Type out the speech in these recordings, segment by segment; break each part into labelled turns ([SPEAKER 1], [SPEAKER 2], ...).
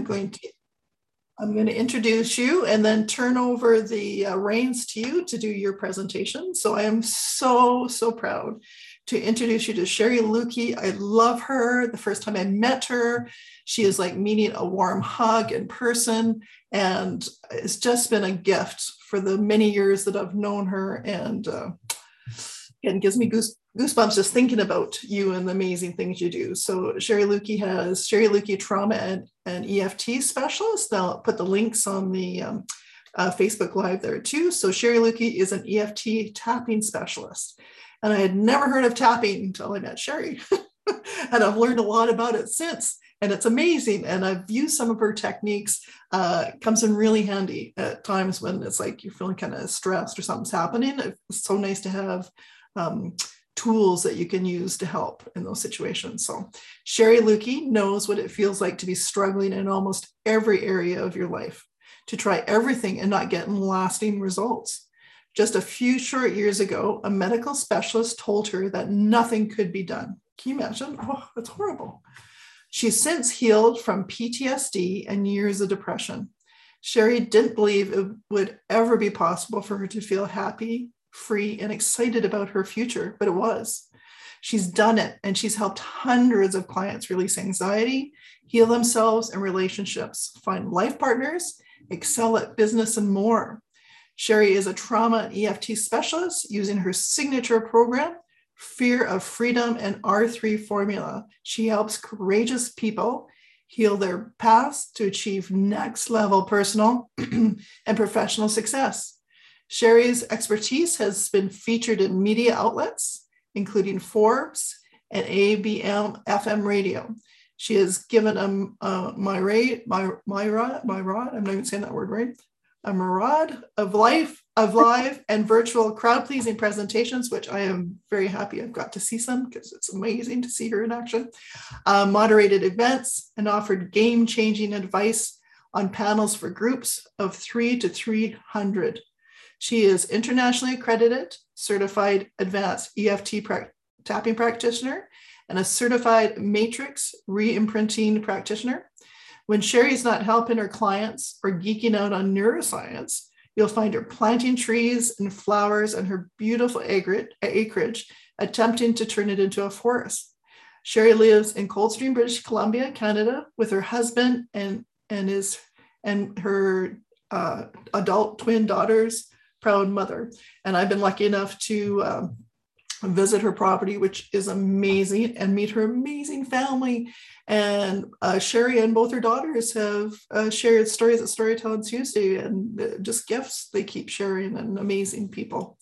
[SPEAKER 1] I'm going to I'm going to introduce you and then turn over the uh, reins to you to do your presentation. So I am so, so proud to introduce you to Sherry Lukey. I love her. The first time I met her, she is like meeting a warm hug in person. And it's just been a gift for the many years that I've known her. And uh, it gives me goose, goosebumps just thinking about you and the amazing things you do. So Sherry Lukey has Sherry Lukey Trauma and, and EFT Specialist. I'll put the links on the um, uh, Facebook Live there too. So Sherry Lukey is an EFT tapping specialist. And I had never heard of tapping until I met Sherry. and I've learned a lot about it since. And it's amazing. And I've used some of her techniques. Uh, comes in really handy at times when it's like you're feeling kind of stressed or something's happening. It's so nice to have um, tools that you can use to help in those situations. So Sherry Lukey knows what it feels like to be struggling in almost every area of your life, to try everything and not get lasting results. Just a few short years ago, a medical specialist told her that nothing could be done. Can you imagine? Oh, that's horrible. She's since healed from PTSD and years of depression. Sherry didn't believe it would ever be possible for her to feel happy, free, and excited about her future, but it was. She's done it and she's helped hundreds of clients release anxiety, heal themselves and relationships, find life partners, excel at business, and more. Sherry is a trauma EFT specialist using her signature program, Fear of Freedom and R3 formula. She helps courageous people heal their past to achieve next level personal and professional success. Sherry's expertise has been featured in media outlets, including Forbes and ABM FM radio. She has given a, a Myra, Myra, Myra, I'm not even saying that word right, a Murad of life, of live and virtual crowd pleasing presentations, which I am very happy I've got to see some because it's amazing to see her in action. Uh, moderated events and offered game changing advice on panels for groups of three to 300 she is internationally accredited, certified advanced EFT pra- tapping practitioner, and a certified matrix re-imprinting practitioner. When Sherry's not helping her clients or geeking out on neuroscience, you'll find her planting trees and flowers and her beautiful acreage, attempting to turn it into a forest. Sherry lives in Coldstream, British Columbia, Canada, with her husband and and his and her uh, adult twin daughters, proud mother. And I've been lucky enough to um, visit her property, which is amazing, and meet her amazing family. And uh, Sherry and both her daughters have uh, shared stories at Storytelling Tuesday and uh, just gifts they keep sharing and amazing people.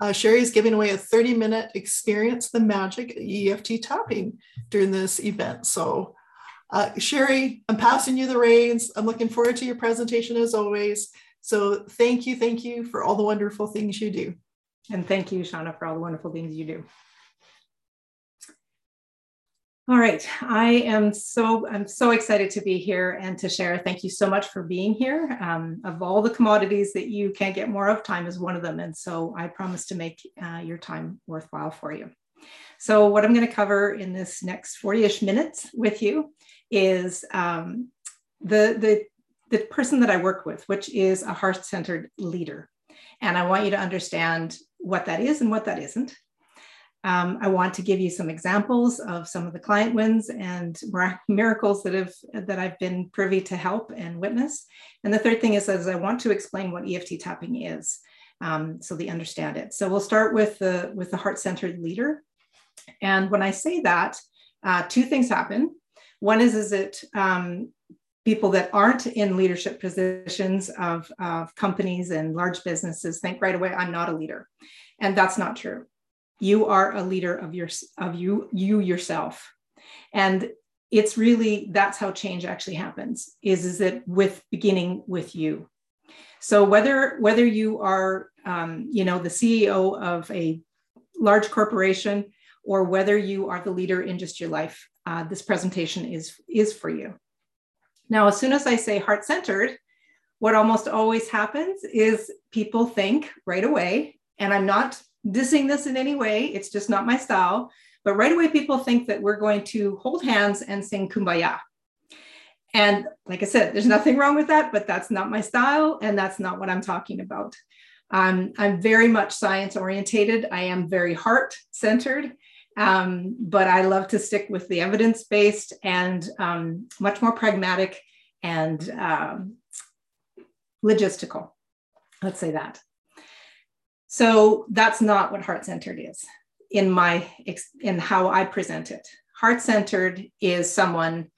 [SPEAKER 1] Uh, Sherry is giving away a 30 minute experience the magic EFT tapping during this event. So, uh, Sherry, I'm passing you the reins. I'm looking forward to your presentation as always. So thank you, thank you for all the wonderful things you do.
[SPEAKER 2] And thank you, Shauna, for all the wonderful things you do. All right, I am so I'm so excited to be here and to share. Thank you so much for being here. Um, of all the commodities that you can't get more of, time is one of them, and so I promise to make uh, your time worthwhile for you. So what I'm going to cover in this next 40-ish minutes with you is um, the the the person that I work with, which is a heart centered leader. And I want you to understand what that is and what that isn't. Um, I want to give you some examples of some of the client wins and miracles that have that I've been privy to help and witness. And the third thing is, is I want to explain what EFT tapping is, um, so they understand it. So we'll start with the with the heart centered leader. And when I say that, uh, two things happen. One is is it um, people that aren't in leadership positions of, of companies and large businesses think right away i'm not a leader. And that's not true. You are a leader of your of you you yourself. And it's really that's how change actually happens is is it with beginning with you. So whether whether you are um, you know the ceo of a large corporation or whether you are the leader in just your life uh, this presentation is is for you now, as soon as I say heart centered, what almost always happens is people think right away, and I'm not dissing this in any way, it's just not my style, but right away people think that we're going to hold hands and sing kumbaya. And like I said, there's nothing wrong with that, but that's not my style. And that's not what I'm talking about. Um, I'm very much science orientated. I am very heart centered, um, but I love to stick with the evidence based and um, much more pragmatic and um, logistical. Let's say that. So that's not what heart centered is in my in how I present it. Heart centered is someone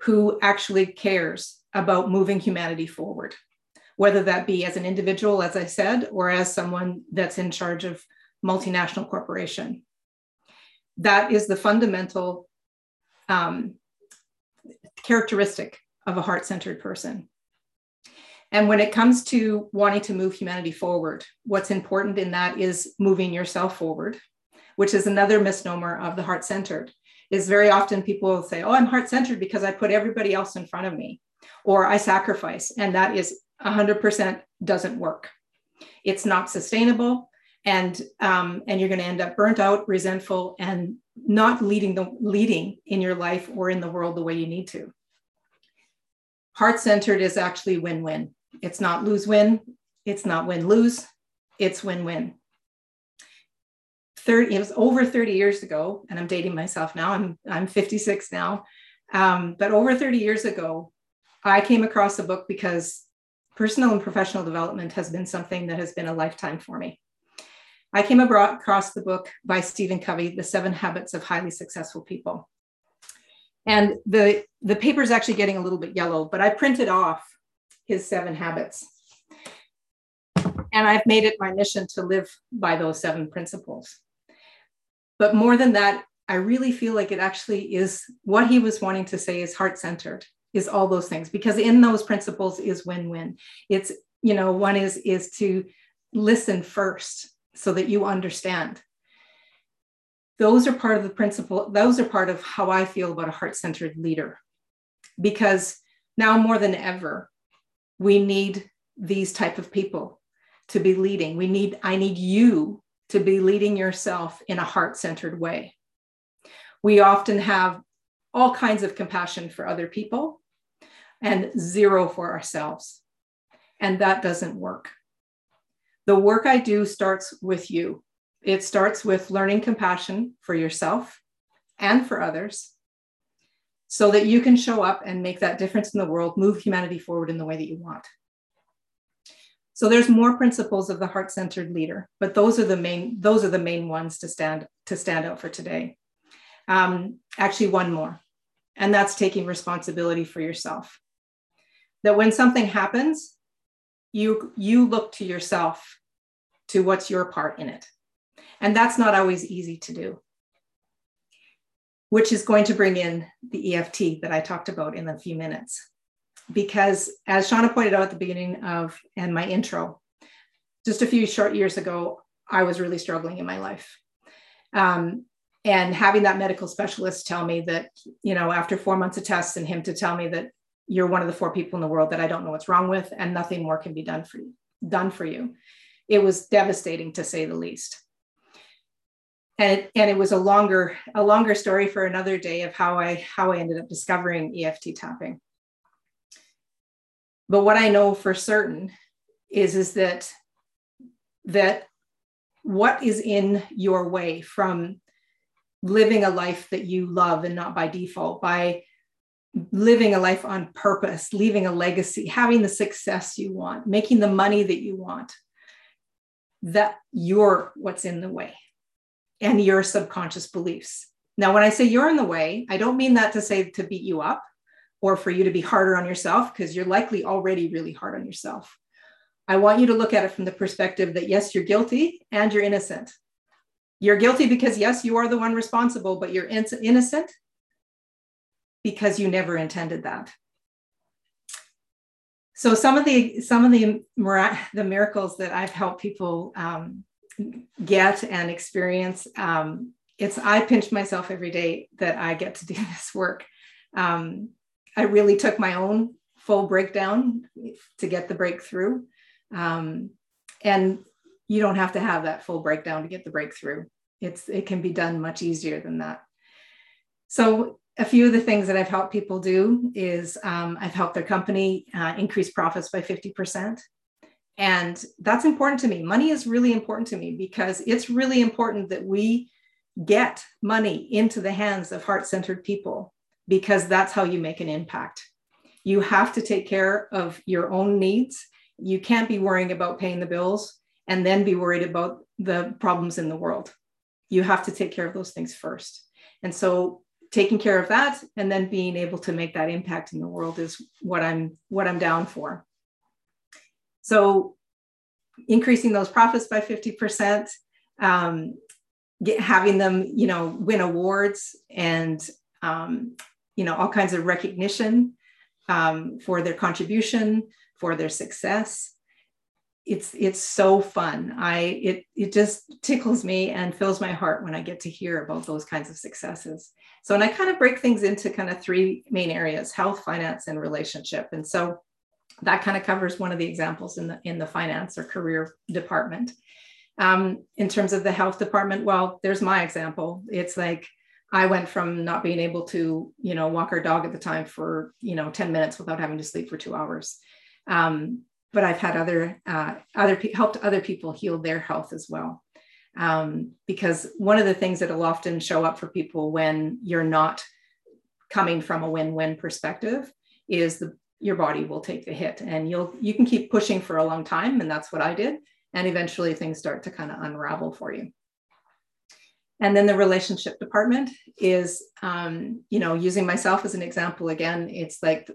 [SPEAKER 2] who actually cares about moving humanity forward, whether that be as an individual, as I said, or as someone that's in charge of multinational corporation. That is the fundamental um, characteristic of a heart centered person. And when it comes to wanting to move humanity forward, what's important in that is moving yourself forward, which is another misnomer of the heart centered. Is very often people will say, Oh, I'm heart centered because I put everybody else in front of me, or I sacrifice. And that is 100% doesn't work. It's not sustainable. And, um, and you're going to end up burnt out, resentful, and not leading the leading in your life or in the world the way you need to. Heart centered is actually win win. It's not lose win. It's not win lose. It's win win. 30, it was over 30 years ago, and I'm dating myself now. I'm, I'm 56 now. Um, but over 30 years ago, I came across a book because personal and professional development has been something that has been a lifetime for me. I came across the book by Stephen Covey, The Seven Habits of Highly Successful People. And the, the paper is actually getting a little bit yellow, but I printed off his seven habits. And I've made it my mission to live by those seven principles. But more than that, I really feel like it actually is what he was wanting to say is heart centered, is all those things, because in those principles is win win. It's, you know, one is, is to listen first so that you understand. Those are part of the principle, those are part of how I feel about a heart centered leader. Because now more than ever, we need these type of people to be leading we need i need you to be leading yourself in a heart-centered way we often have all kinds of compassion for other people and zero for ourselves and that doesn't work the work i do starts with you it starts with learning compassion for yourself and for others so that you can show up and make that difference in the world, move humanity forward in the way that you want. So there's more principles of the heart-centered leader, but those are the main those are the main ones to stand to stand out for today. Um, actually, one more, and that's taking responsibility for yourself. That when something happens, you you look to yourself to what's your part in it, and that's not always easy to do which is going to bring in the EFT that I talked about in a few minutes. Because as Shauna pointed out at the beginning of and my intro, just a few short years ago, I was really struggling in my life. Um, and having that medical specialist tell me that, you know, after four months of tests and him to tell me that you're one of the four people in the world that I don't know what's wrong with and nothing more can be done for you, done for you. It was devastating to say the least and and it was a longer a longer story for another day of how I how I ended up discovering EFT tapping. But what I know for certain is is that that what is in your way from living a life that you love and not by default by living a life on purpose leaving a legacy having the success you want making the money that you want that you're what's in the way and your subconscious beliefs. Now, when I say you're in the way, I don't mean that to say to beat you up or for you to be harder on yourself, because you're likely already really hard on yourself. I want you to look at it from the perspective that yes, you're guilty and you're innocent. You're guilty because, yes, you are the one responsible, but you're in- innocent because you never intended that. So some of the some of the the miracles that I've helped people um, get and experience. Um, it's I pinch myself every day that I get to do this work. Um, I really took my own full breakdown to get the breakthrough. Um, and you don't have to have that full breakdown to get the breakthrough. It's it can be done much easier than that. So a few of the things that I've helped people do is um, I've helped their company uh, increase profits by 50%. And that's important to me. Money is really important to me because it's really important that we get money into the hands of heart centered people because that's how you make an impact. You have to take care of your own needs. You can't be worrying about paying the bills and then be worried about the problems in the world. You have to take care of those things first. And so taking care of that and then being able to make that impact in the world is what I'm what I'm down for. So increasing those profits by 50%, um, get, having them, you know, win awards and, um, you know, all kinds of recognition um, for their contribution, for their success. It's it's so fun. I it it just tickles me and fills my heart when I get to hear about those kinds of successes. So, and I kind of break things into kind of three main areas: health, finance, and relationship. And so, that kind of covers one of the examples in the in the finance or career department. Um, in terms of the health department, well, there's my example. It's like I went from not being able to, you know, walk our dog at the time for, you know, 10 minutes without having to sleep for two hours. Um, but I've had other, uh, other pe- helped other people heal their health as well. Um, because one of the things that will often show up for people when you're not coming from a win-win perspective is the your body will take the hit and you'll you can keep pushing for a long time and that's what I did and eventually things start to kind of unravel for you and then the relationship department is um, you know using myself as an example again it's like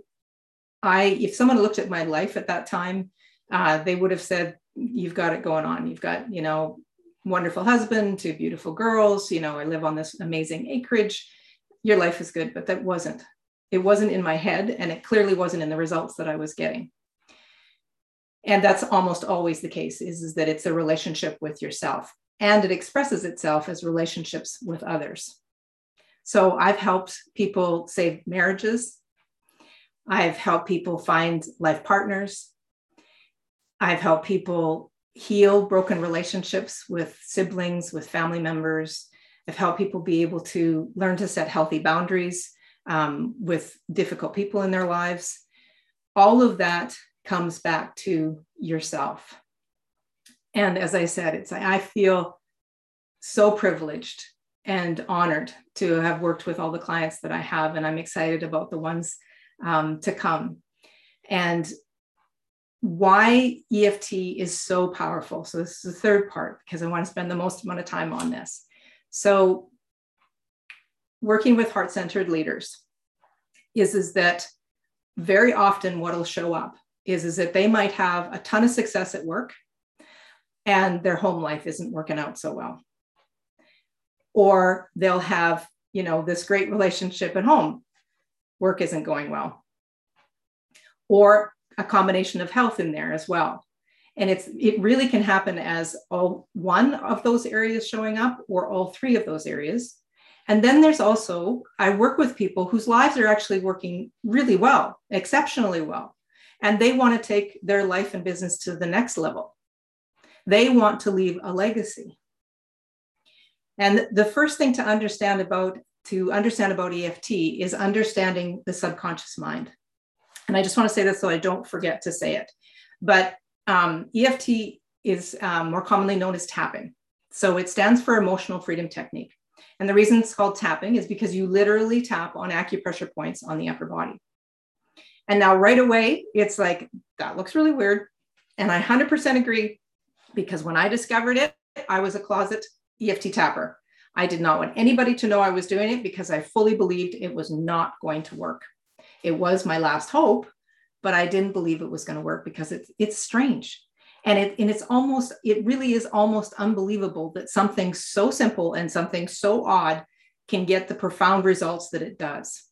[SPEAKER 2] i if someone looked at my life at that time uh, they would have said you've got it going on. You've got you know wonderful husband two beautiful girls you know i live on this amazing acreage. Your life is good. But that wasn't it wasn't in my head and it clearly wasn't in the results that i was getting. And that's almost always the case is, is that it's a relationship with yourself and it expresses itself as relationships with others. So i've helped people save marriages i've helped people find life partners. I've helped people heal broken relationships with siblings with family members. I've helped people be able to learn to set healthy boundaries um, with difficult people in their lives. All of that comes back to yourself. And as I said, it's I feel so privileged and honored to have worked with all the clients that I have, and I'm excited about the ones um, to come. And why EFT is so powerful. So, this is the third part because I want to spend the most amount of time on this. So, working with heart centered leaders is, is that very often what will show up is, is that they might have a ton of success at work and their home life isn't working out so well. Or they'll have, you know, this great relationship at home, work isn't going well. Or a combination of health in there as well. And it's it really can happen as all one of those areas showing up or all three of those areas. And then there's also, I work with people whose lives are actually working really well, exceptionally well and they want to take their life and business to the next level. They want to leave a legacy. And the first thing to understand about to understand about EFT is understanding the subconscious mind. And I just want to say this so I don't forget to say it. But um, EFT is um, more commonly known as tapping. So it stands for emotional freedom technique. And the reason it's called tapping is because you literally tap on acupressure points on the upper body. And now, right away, it's like, that looks really weird. And I 100% agree because when I discovered it, I was a closet EFT tapper. I did not want anybody to know I was doing it because I fully believed it was not going to work. It was my last hope, but I didn't believe it was going to work because it's it's strange. And it and it's almost it really is almost unbelievable that something so simple and something so odd can get the profound results that it does.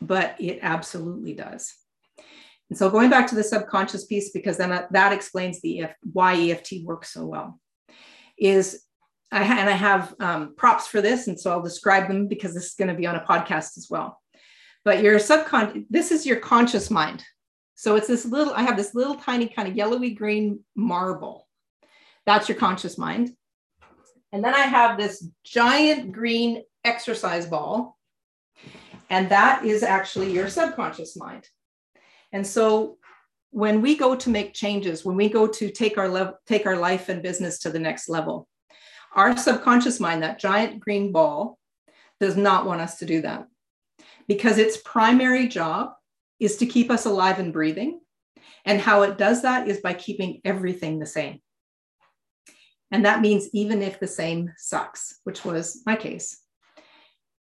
[SPEAKER 2] But it absolutely does. And so going back to the subconscious piece, because then that, that explains the EF, why EFT works so well, is I ha- and I have um, props for this, and so I'll describe them because this is going to be on a podcast as well. But your subconscious, this is your conscious mind. So it's this little, I have this little tiny kind of yellowy green marble. That's your conscious mind. And then I have this giant green exercise ball And that is actually your subconscious mind. And so when we go to make changes, when we go to take our level, take our life and business to the next level, our subconscious mind, that giant green ball, does not want us to do that because its primary job is to keep us alive and breathing. And how it does that is by keeping everything the same. And that means even if the same sucks, which was my case,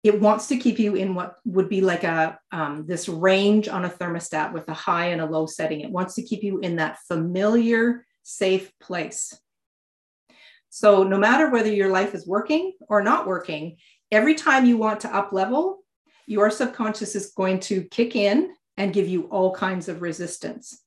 [SPEAKER 2] it wants to keep you in what would be like a um, this range on a thermostat with a high and a low setting. It wants to keep you in that familiar, safe place. So no matter whether your life is working or not working, every time you want to up level, your subconscious is going to kick in and give you all kinds of resistance.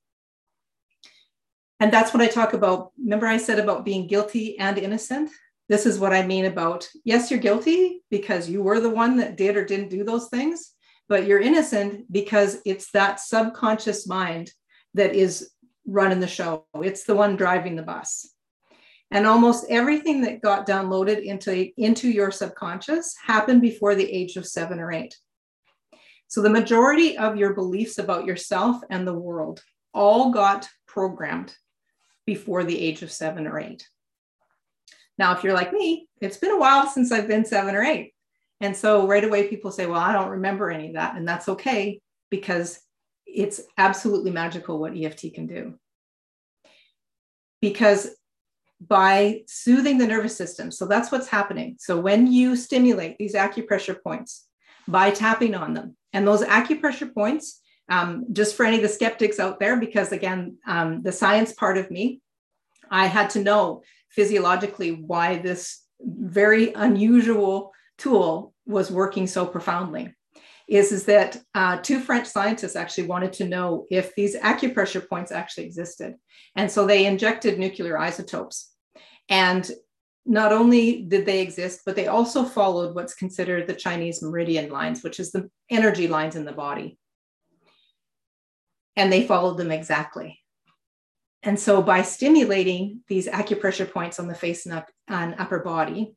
[SPEAKER 2] And that's what I talk about. Remember, I said about being guilty and innocent? This is what I mean about yes, you're guilty because you were the one that did or didn't do those things, but you're innocent because it's that subconscious mind that is running the show. It's the one driving the bus. And almost everything that got downloaded into, into your subconscious happened before the age of seven or eight. So the majority of your beliefs about yourself and the world all got programmed before the age of seven or eight. Now, if you're like me, it's been a while since I've been seven or eight. And so right away, people say, Well, I don't remember any of that. And that's okay because it's absolutely magical what EFT can do. Because by soothing the nervous system, so that's what's happening. So when you stimulate these acupressure points by tapping on them, and those acupressure points, um, just for any of the skeptics out there, because again, um, the science part of me, I had to know physiologically why this very unusual tool was working so profoundly. Is, is that uh, two French scientists actually wanted to know if these acupressure points actually existed. And so they injected nuclear isotopes. And not only did they exist, but they also followed what's considered the Chinese meridian lines, which is the energy lines in the body. And they followed them exactly. And so by stimulating these acupressure points on the face and, up, and upper body,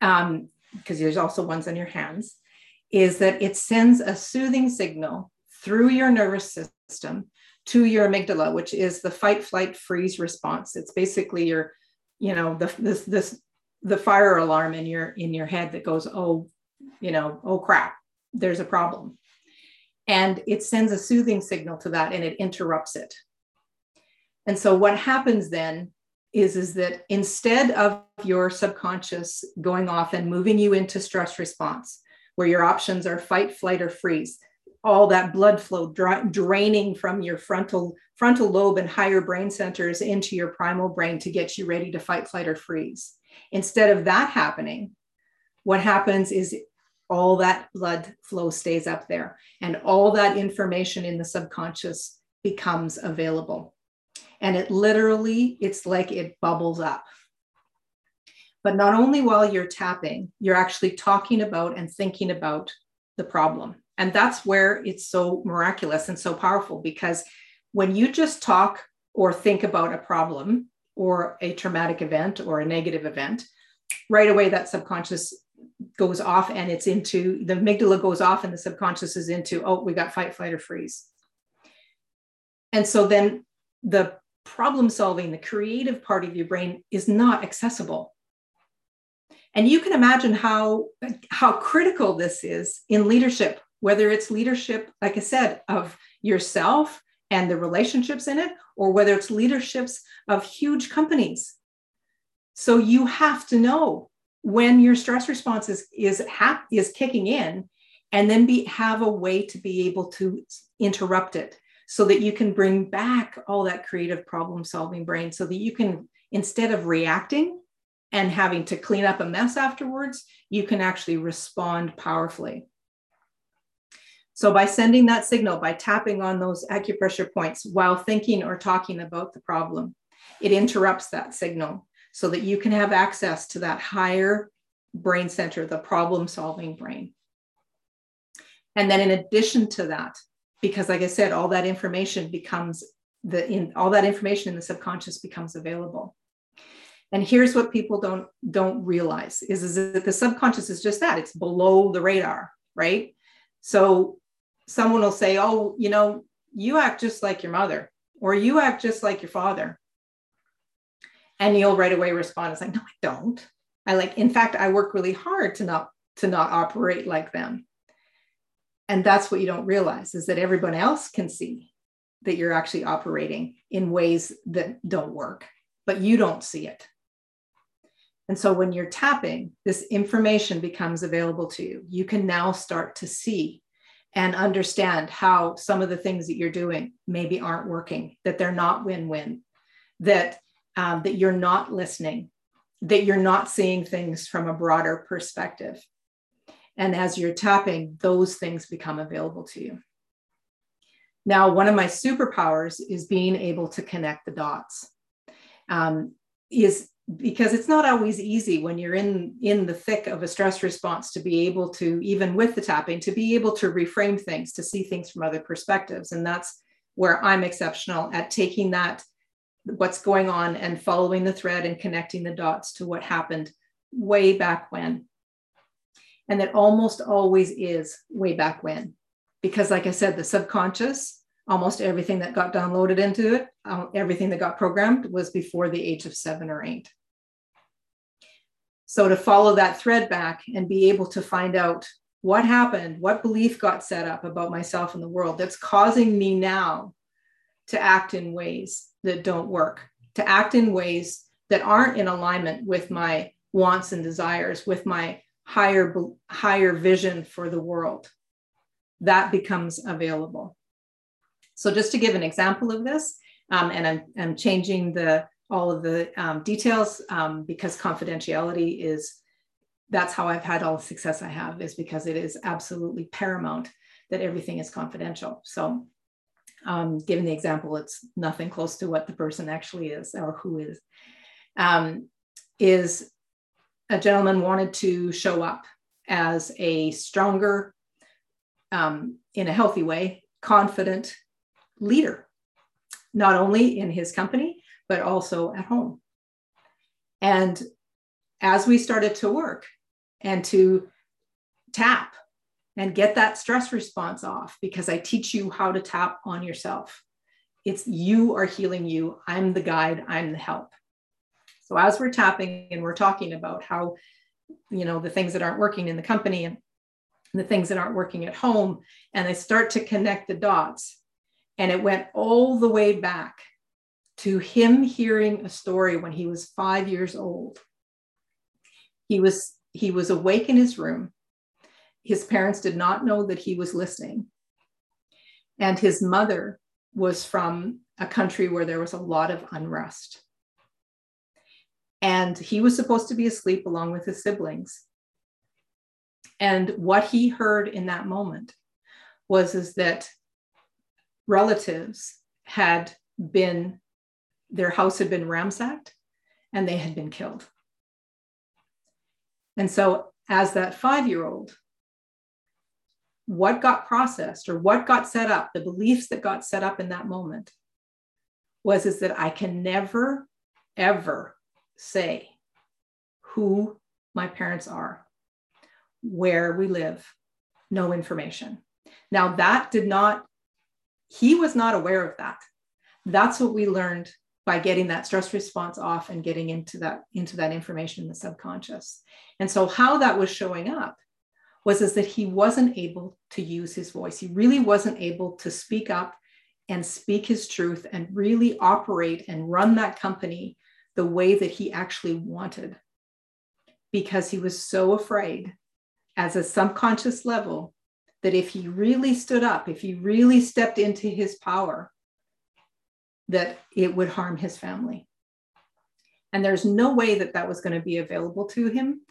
[SPEAKER 2] because um, there's also ones on your hands, is that it sends a soothing signal through your nervous system to your amygdala, which is the fight, flight, freeze response. It's basically your you know the this this the fire alarm in your in your head that goes oh you know oh crap there's a problem. And it sends a soothing signal to that and it interrupts it. And so what happens then is is that instead of your subconscious going off and moving you into stress response where your options are fight flight or freeze all that blood flow dra- draining from your frontal frontal lobe and higher brain centers into your primal brain to get you ready to fight flight or freeze. Instead of that happening what happens is all that blood flow stays up there and all that information in the subconscious becomes available. And it literally it's like it bubbles up. But not only while you're tapping you're actually talking about and thinking about the problem and that's where it's so miraculous and so powerful because when you just talk or think about a problem or a traumatic event or a negative event, right away that subconscious goes off and it's into the amygdala goes off and the subconscious is into, oh, we got fight, flight, or freeze. And so then the problem solving, the creative part of your brain is not accessible. And you can imagine how, how critical this is in leadership whether it's leadership, like I said, of yourself and the relationships in it, or whether it's leaderships of huge companies. So you have to know when your stress response is is, hap- is kicking in, and then be have a way to be able to interrupt it so that you can bring back all that creative problem solving brain so that you can instead of reacting and having to clean up a mess afterwards you can actually respond powerfully so by sending that signal, by tapping on those acupressure points while thinking or talking about the problem, it interrupts that signal so that you can have access to that higher brain center, the problem solving brain. And then in addition to that, because like I said, all that information becomes the in all that information in the subconscious becomes available. And here's what people don't don't realize is, is that the subconscious is just that, it's below the radar, right? So someone will say, Oh, you know, you act just like your mother, or you act just like your father. And you'll right away respond, it's like, no, I don't. I like, in fact, I work really hard to not to not operate like them. And that's what you don't realize is that everyone else can see that you're actually operating in ways that don't work, but you don't see it. And so when you're tapping, this information becomes available to you. You can now start to see and understand how some of the things that you're doing maybe aren't working, that they're not win-win, that um, that you're not listening, that you're not seeing things from a broader perspective. And as you're tapping, those things become available to you. Now, one of my superpowers is being able to connect the dots. Um, is because it's not always easy when you're in in the thick of a stress response to be able to even with the tapping to be able to reframe things to see things from other perspectives. And that's where i'm exceptional at taking that what's going on and following the thread and connecting the dots to what happened way back when. And that almost always is way back when because like i said the subconscious almost everything that got downloaded into it, um, everything that got programmed was before the age of seven or eight. So to follow that thread back and be able to find out what happened, what belief got set up about myself and the world that's causing me now to act in ways that don't work, to act in ways that aren't in alignment with my wants and desires, with my higher higher vision for the world. That becomes available. So just to give an example of this, um, and I'm, I'm changing the all of the um, details um, because confidentiality is that's how I've had all the success I have is because it is absolutely paramount that everything is confidential. So um, given the example, it's nothing close to what the person actually is or who is. Um, is a gentleman wanted to show up as a stronger, um, in a healthy way, confident, leader, not only in his company, but also at home. And as we started to work and to tap and get that stress response off, because I teach you how to tap on yourself. It's you are healing you. I'm the guide, I'm the help. So as we're tapping and we're talking about how, you know, the things that aren't working in the company and the things that aren't working at home, and I start to connect the dots, and it went all the way back to him hearing a story when he was five years old. He was, he was awake in his room. His parents did not know that he was listening. And his mother was from a country where there was a lot of unrest. And he was supposed to be asleep along with his siblings. And what he heard in that moment was is that relatives had been, their house had been ransacked and they had been killed. And so, as that five year old, what got processed or what got set up, the beliefs that got set up in that moment was is that I can never, ever say who my parents are, where we live, no information. Now, that did not he was not aware of that. That's what we learned by getting that stress response off and getting into that into that information in the subconscious. And so how that was showing up was is that he wasn't able to use his voice. He really wasn't able to speak up and speak his truth and really operate and run that company the way that he actually wanted because he was so afraid as a subconscious level that if he really stood up, if he really stepped into his power, that it would harm his family. And there's no way that that was going to be available to him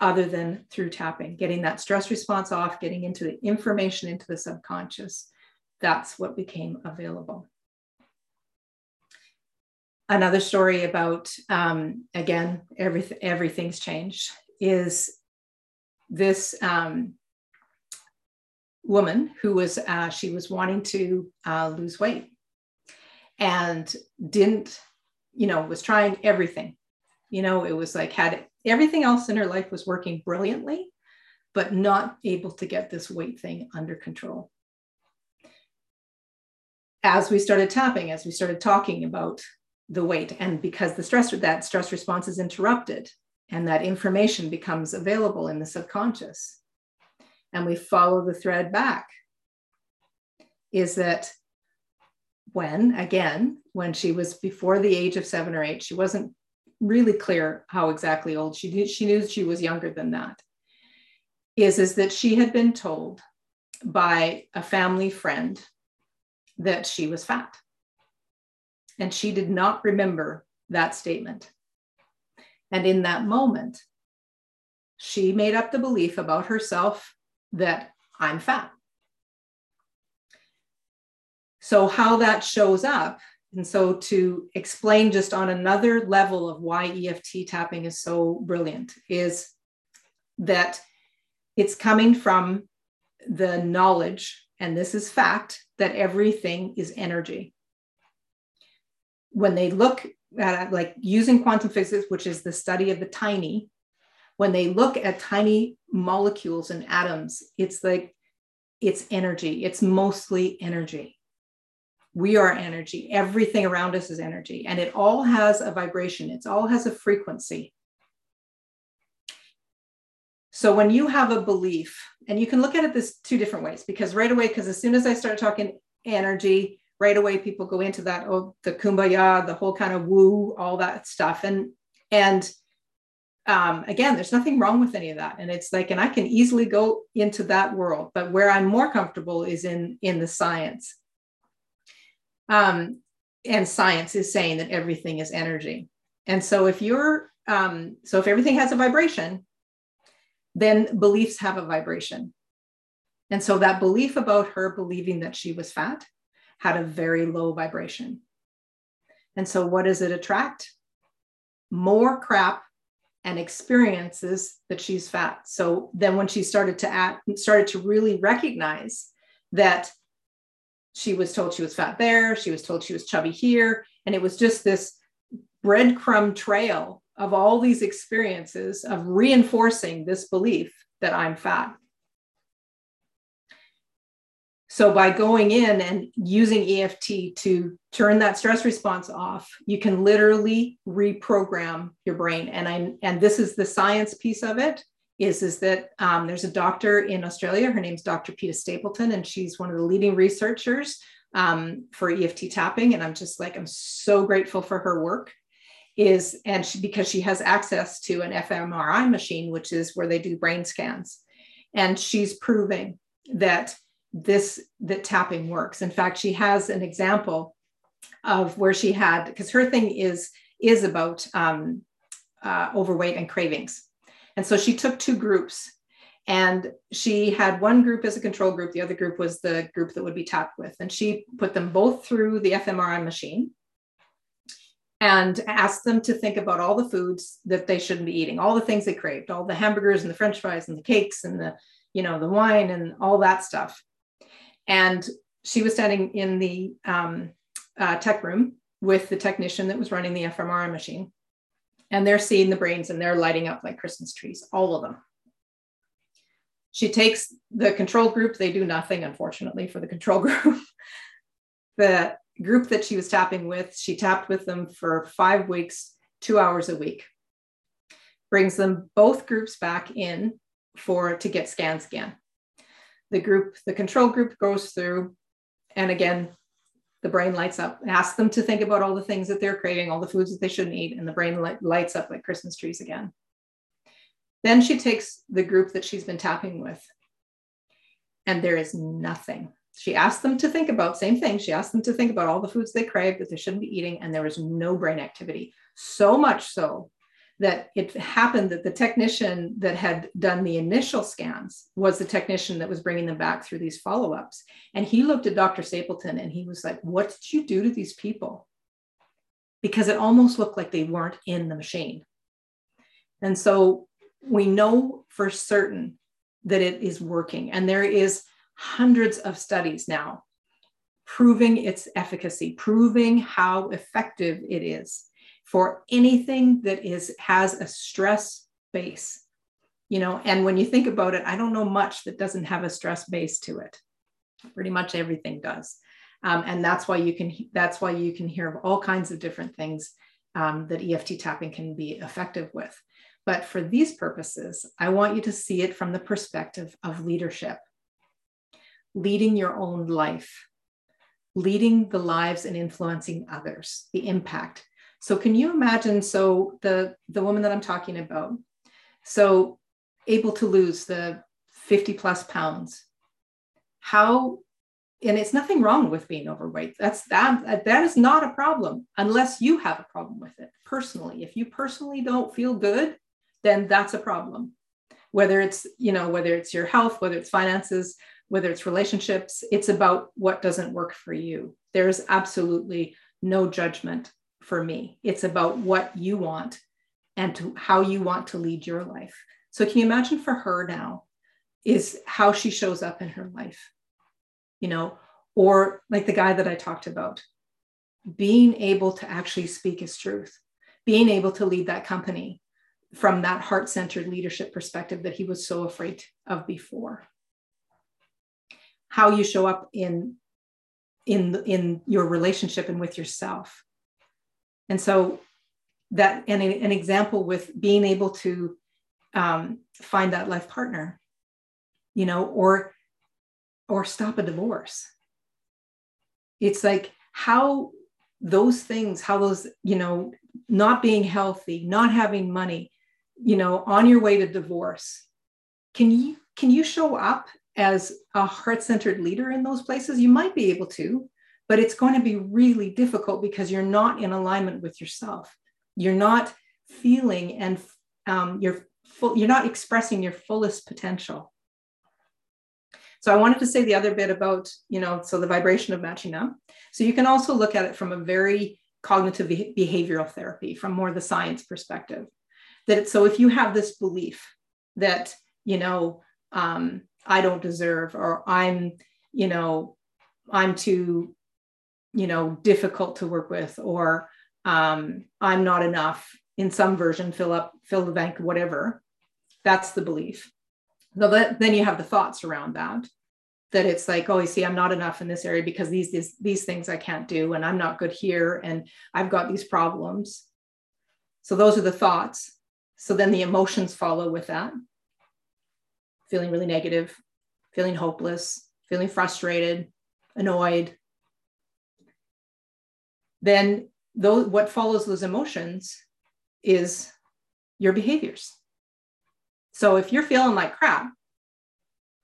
[SPEAKER 2] other than through tapping, getting that stress response off, getting into the information into the subconscious. That's what became available. Another story about, um, again, everything, everything's changed, is this um, woman who was uh, she was wanting to uh, lose weight and didn't you know was trying everything you know it was like had everything else in her life was working brilliantly but not able to get this weight thing under control. As we started tapping, as we started talking about the weight, and because the stress that stress response is interrupted, and that information becomes available in the subconscious, and we follow the thread back, is that when again when she was before the age of seven or eight she wasn't really clear how exactly old she knew she knew she was younger than that is is that she had been told by a family friend that she was fat. And she did not remember that statement. And in that moment she made up the belief about herself that i'm fat so how that shows up and so to explain just on another level of why EFT tapping is so brilliant is that it's coming from the knowledge, and this is fact, that everything is energy. When they look at like using quantum physics, which is the study of the tiny, when they look at tiny molecules and atoms, it's like it's energy, it's mostly energy. We are energy. Everything around us is energy. And it all has a vibration. It all has a frequency. So when you have a belief and you can look at it this two different ways because right away because as soon as i start talking energy right away people go into that oh the kumbaya the whole kind of woo all that stuff. And and um, again there's nothing wrong with any of that and it's like and i can easily go into that world but where i'm more comfortable is in in the science um, and science is saying that everything is energy. And so if you're, um, so if everything has a vibration, then beliefs have a vibration. And so that belief about her believing that she was fat had a very low vibration. And so what does it attract? More crap and experiences that she's fat. So then when she started to act, started to really recognize that she was told she was fat there, she was told she was chubby here. And it was just this breadcrumb trail of all these experiences of reinforcing this belief that I'm fat. So, by going in and using EFT to turn that stress response off, you can literally reprogram your brain. And I and this is the science piece of it is, is that um, there's a doctor in Australia. Her name's Dr. Peta Stapleton, and she's one of the leading researchers um, for EFT tapping. And I'm just like, I'm so grateful for her work. Is and she, because she has access to an fMRI machine, which is where they do brain scans, and she's proving that this that tapping works. In fact, she has an example of where she had because her thing is is about um, uh, overweight and cravings and so she took two groups and she had one group as a control group. The other group was the group that would be tapped with. And she put them both through the fMRI machine and asked them to think about all the foods that they shouldn't be eating, all the things they craved, all the hamburgers and the french fries and the cakes and the, you know, the wine and all that stuff. And she was standing in the um, uh, tech room with the technician that was running the fMRI machine and they're seeing the brains and they're lighting up like Christmas trees, all of them. She takes the control group, they do nothing, unfortunately, for the control group. the group that she was tapping with, she tapped with them for five weeks, two hours a week. Brings them both groups back in for to get scans again. The group, the control group goes through, and again, the brain lights up. Ask them to think about all the things that they're craving, all the foods that they shouldn't eat, and the brain light, lights up like Christmas trees again. Then she takes the group that she's been tapping with, and there is nothing. She asked them to think about same thing. She asked them to think about all the foods they crave that they shouldn't be eating, and there was no brain activity. So much so that it happened that the technician that had done the initial scans was the technician that was bringing them back through these follow-ups. And he looked at dr stapleton and he was like what did you do to these people? Because it almost looked like they weren't in the machine. And so we know for certain that it is working. And there is hundreds of studies now proving its efficacy proving how effective it is for anything that is has a stress base you know? And when you think about it i don't know much that doesn't have a stress base to it. Pretty much everything does. Um, and that's why you can that's why you can hear of all kinds of different things um, that eft tapping can be effective with. But for these purposes i want you to see it from the perspective of leadership. Leading your own life. Leading the lives and influencing others the impact so can you imagine so the the woman that i'm talking about so able to lose the 50 plus pounds. How and it's nothing wrong with being overweight. That's that that is not a problem unless you have a problem with it personally. If you personally don't feel good then that's a problem. Whether it's you know whether it's your health whether it's finances whether it's relationships it's about what doesn't work for you. There's absolutely no judgment for me it's about what you want and to how you want to lead your life so can you imagine for her now is how she shows up in her life? You know, or like the guy that I talked about, being able to actually speak his truth, being able to lead that company from that heart centered leadership perspective that he was so afraid of before. How you show up in in in your relationship and with yourself. And so that and an example with being able to um, find that life partner you know or or stop a divorce. It's like how those things how those you know not being healthy not having money you know on your way to divorce can you can you show up as a heart-centered leader in those places? You might be able to but it's going to be really difficult because you're not in alignment with yourself you're not feeling and um, you're full, you're not expressing your fullest potential. So I wanted to say the other bit about, you know, so the vibration of matching up. So you can also look at it from a very cognitive behavioral therapy, from more the science perspective. That so if you have this belief that, you know, um, I don't deserve or I'm, you know, I'm too, you know, difficult to work with or um, I'm not enough in some version, fill up, fill the bank, whatever. That's the belief. So that, then you have the thoughts around that. That it's like, oh, you see, I'm not enough in this area because these, these these things I can't do, and I'm not good here, and I've got these problems. So those are the thoughts. So then the emotions follow with that. Feeling really negative, feeling hopeless, feeling frustrated, annoyed. Then those, what follows those emotions is your behaviors. So if you're feeling like crap,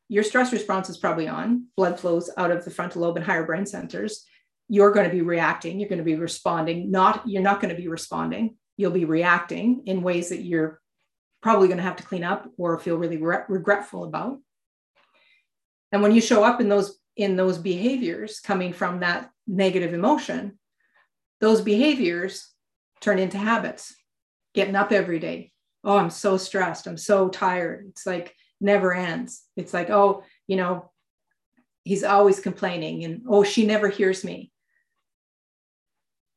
[SPEAKER 2] your stress response is probably on, blood flows out of the frontal lobe and higher brain centers. You're going to be reacting, you're going to be responding, not you're not going to be responding. You'll be reacting in ways that you're probably going to have to clean up or feel really re- regretful about. And when you show up in those in those behaviors coming from that negative emotion, those behaviors turn into habits. Getting up every day, oh, I'm so stressed. I'm so tired. It's like never ends. It's like, oh, you know, he's always complaining and oh, she never hears me.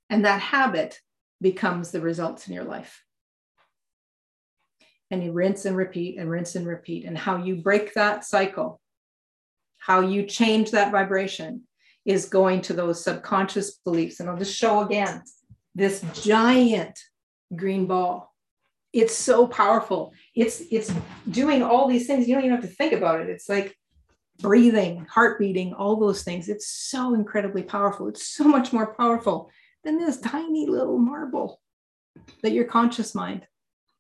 [SPEAKER 2] And that habit becomes the results in your life. And you rinse and repeat and rinse and repeat. And how you break that cycle, how you change that vibration is going to those subconscious beliefs. And I'll just show again this giant green ball. It's so powerful. It's it's doing all these things. You don't even have to think about it. It's like breathing heart beating all those things. It's so incredibly powerful. It's so much more powerful than this tiny little marble that your conscious mind.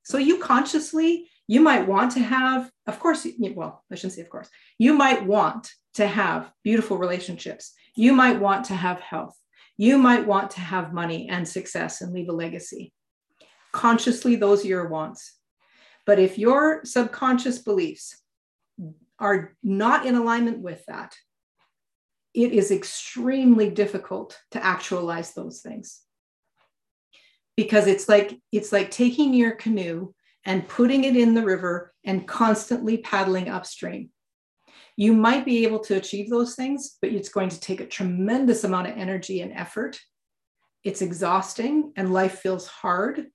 [SPEAKER 2] So you consciously you might want to have of course well i shouldn't say of course you might want to have beautiful relationships you might want to have health you might want to have money and success and leave a legacy consciously those are your wants. But if your subconscious beliefs are not in alignment with that, it is extremely difficult to actualize those things. Because it's like it's like taking your canoe and putting it in the river and constantly paddling upstream. You might be able to achieve those things, but it's going to take a tremendous amount of energy and effort. It's exhausting and life feels hard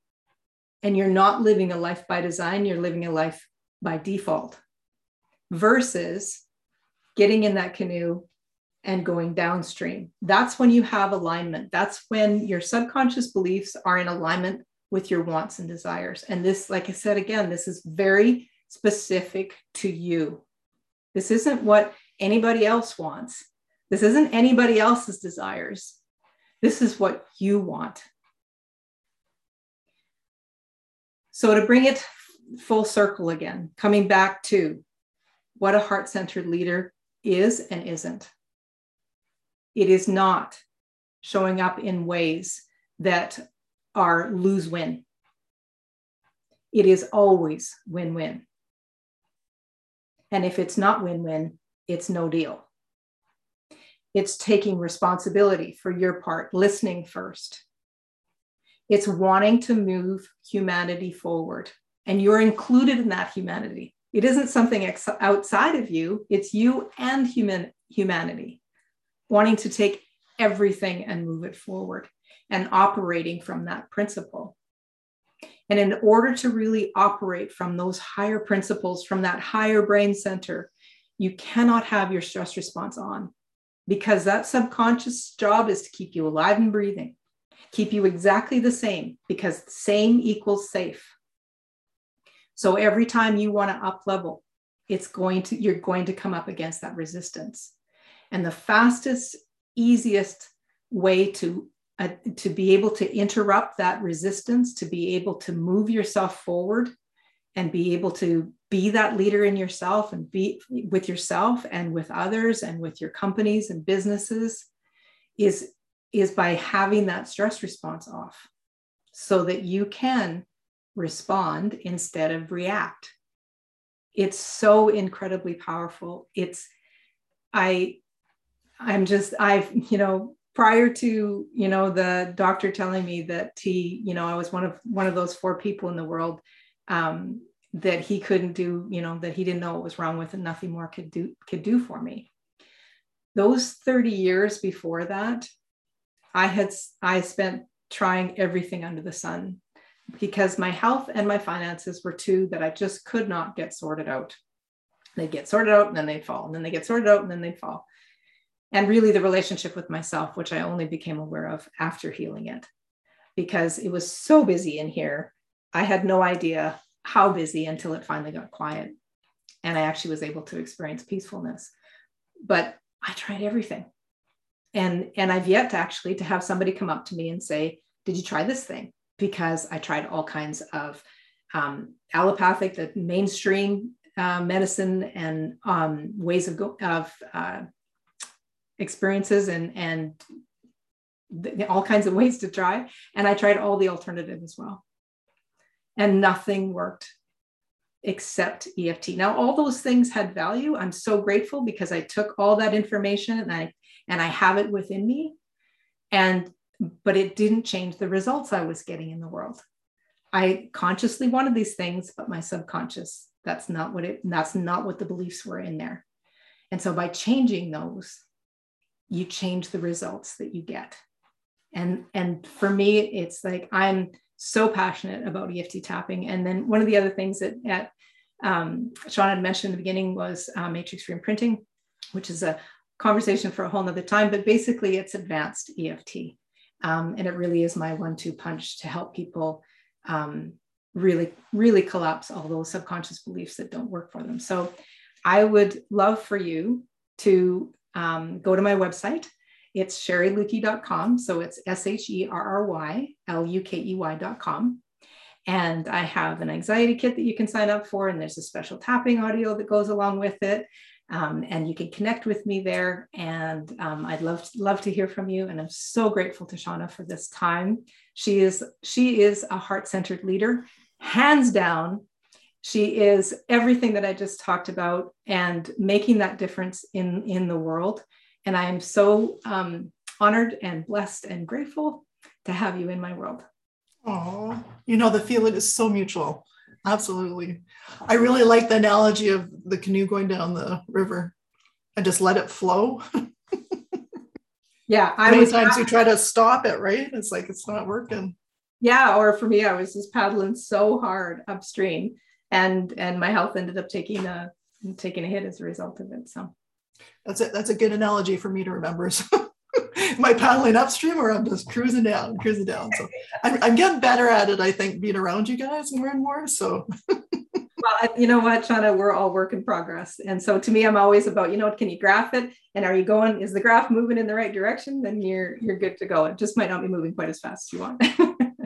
[SPEAKER 2] and you're not living a life by design, you're living a life by default versus getting in that canoe and going downstream. That's when you have alignment. That's when your subconscious beliefs are in alignment with your wants and desires. And this, like I said again, this is very specific to you. This isn't what anybody else wants. This isn't anybody else's desires. This is what you want. So, to bring it full circle again, coming back to what a heart centered leader is and isn't, it is not showing up in ways that are lose win. It is always win win. And if it's not win win, it's no deal. It's taking responsibility for your part, listening first. It's wanting to move humanity forward, and you're included in that humanity. It isn't something ex- outside of you, it's you and human humanity wanting to take everything and move it forward and operating from that principle. And in order to really operate from those higher principles, from that higher brain center, you cannot have your stress response on because that subconscious job is to keep you alive and breathing, keep you exactly the same because same equals safe. So every time you want to up level, it's going to you're going to come up against that resistance. And the fastest, easiest way to uh, to be able to interrupt that resistance, to be able to move yourself forward and be able to be that leader in yourself and be with yourself and with others and with your companies and businesses is is by having that stress response off so that you can respond instead of react. It's so incredibly powerful. It's i i'm just i've you know prior to you know the doctor telling me that he you know i was one of one of those four people in the world um, that he couldn't do you know that he didn't know what was wrong with and nothing more could do could do for me. Those 30 years before that i had i spent trying everything under the sun because my health and my finances were two that i just could not get sorted out. They'd get sorted out and then they'd fall and then they get sorted out and then they'd fall and really the relationship with myself, which I only became aware of after healing it because it was so busy in here. I had no idea how busy until it finally got quiet. And I actually was able to experience peacefulness. But I tried everything. And, and I've yet to actually to have somebody come up to me and say, did you try this thing? Because I tried all kinds of um, allopathic, the mainstream uh, medicine and um, ways of, go, of uh, experiences and and all kinds of ways to try. And i tried all the alternative as well. And nothing worked except eft now all those things had value. I'm so grateful because i took all that information and i and i have it within me. And but it didn't change the results i was getting in the world. I consciously wanted these things but my subconscious that's not what it that's not what the beliefs were in there. And so by changing those you change the results that you get. And and for me it's like i'm so passionate about eft tapping. And then one of the other things that at um, sean had mentioned in the beginning was uh, Matrix Reimprinting which is a conversation for a whole nother time but basically it's advanced eft um, and it really is my one-two punch to help people um, really really collapse all those subconscious beliefs that don't work for them. So i would love for you to um, go to my website. It's sherrylukey.com. So it's S H E R R Y L U K E Y.com. And I have an anxiety kit that you can sign up for, and there's a special tapping audio that goes along with it. Um, and you can connect with me there. And um, I'd love to, love to hear from you. And I'm so grateful to Shauna for this time. She is she is a heart centered leader, hands down. She is everything that I just talked about and making that difference in, in the world. And I am so um, honored and blessed and grateful to have you in my world.
[SPEAKER 1] Oh, you know, the feeling is so mutual. Absolutely. I really like the analogy of the canoe going down the river and just let it flow.
[SPEAKER 2] yeah.
[SPEAKER 1] I Many was, times you try to stop it, right? It's like it's not working.
[SPEAKER 2] Yeah. Or for me, I was just paddling so hard upstream and and my health ended up taking a taking a hit as a result of it. So
[SPEAKER 1] that's it. That's a good analogy for me to remember. So am I paddling upstream or I'm just cruising down, cruising down. So I'm, I'm getting better at it, I think, being around you guys more and more. So
[SPEAKER 2] well, you know what, Shauna, we're all work in progress. And so to me, I'm always about, you know, can you graph it? And are you going, is the graph moving in the right direction? Then you're you're good to go. It just might not be moving quite as fast as you want.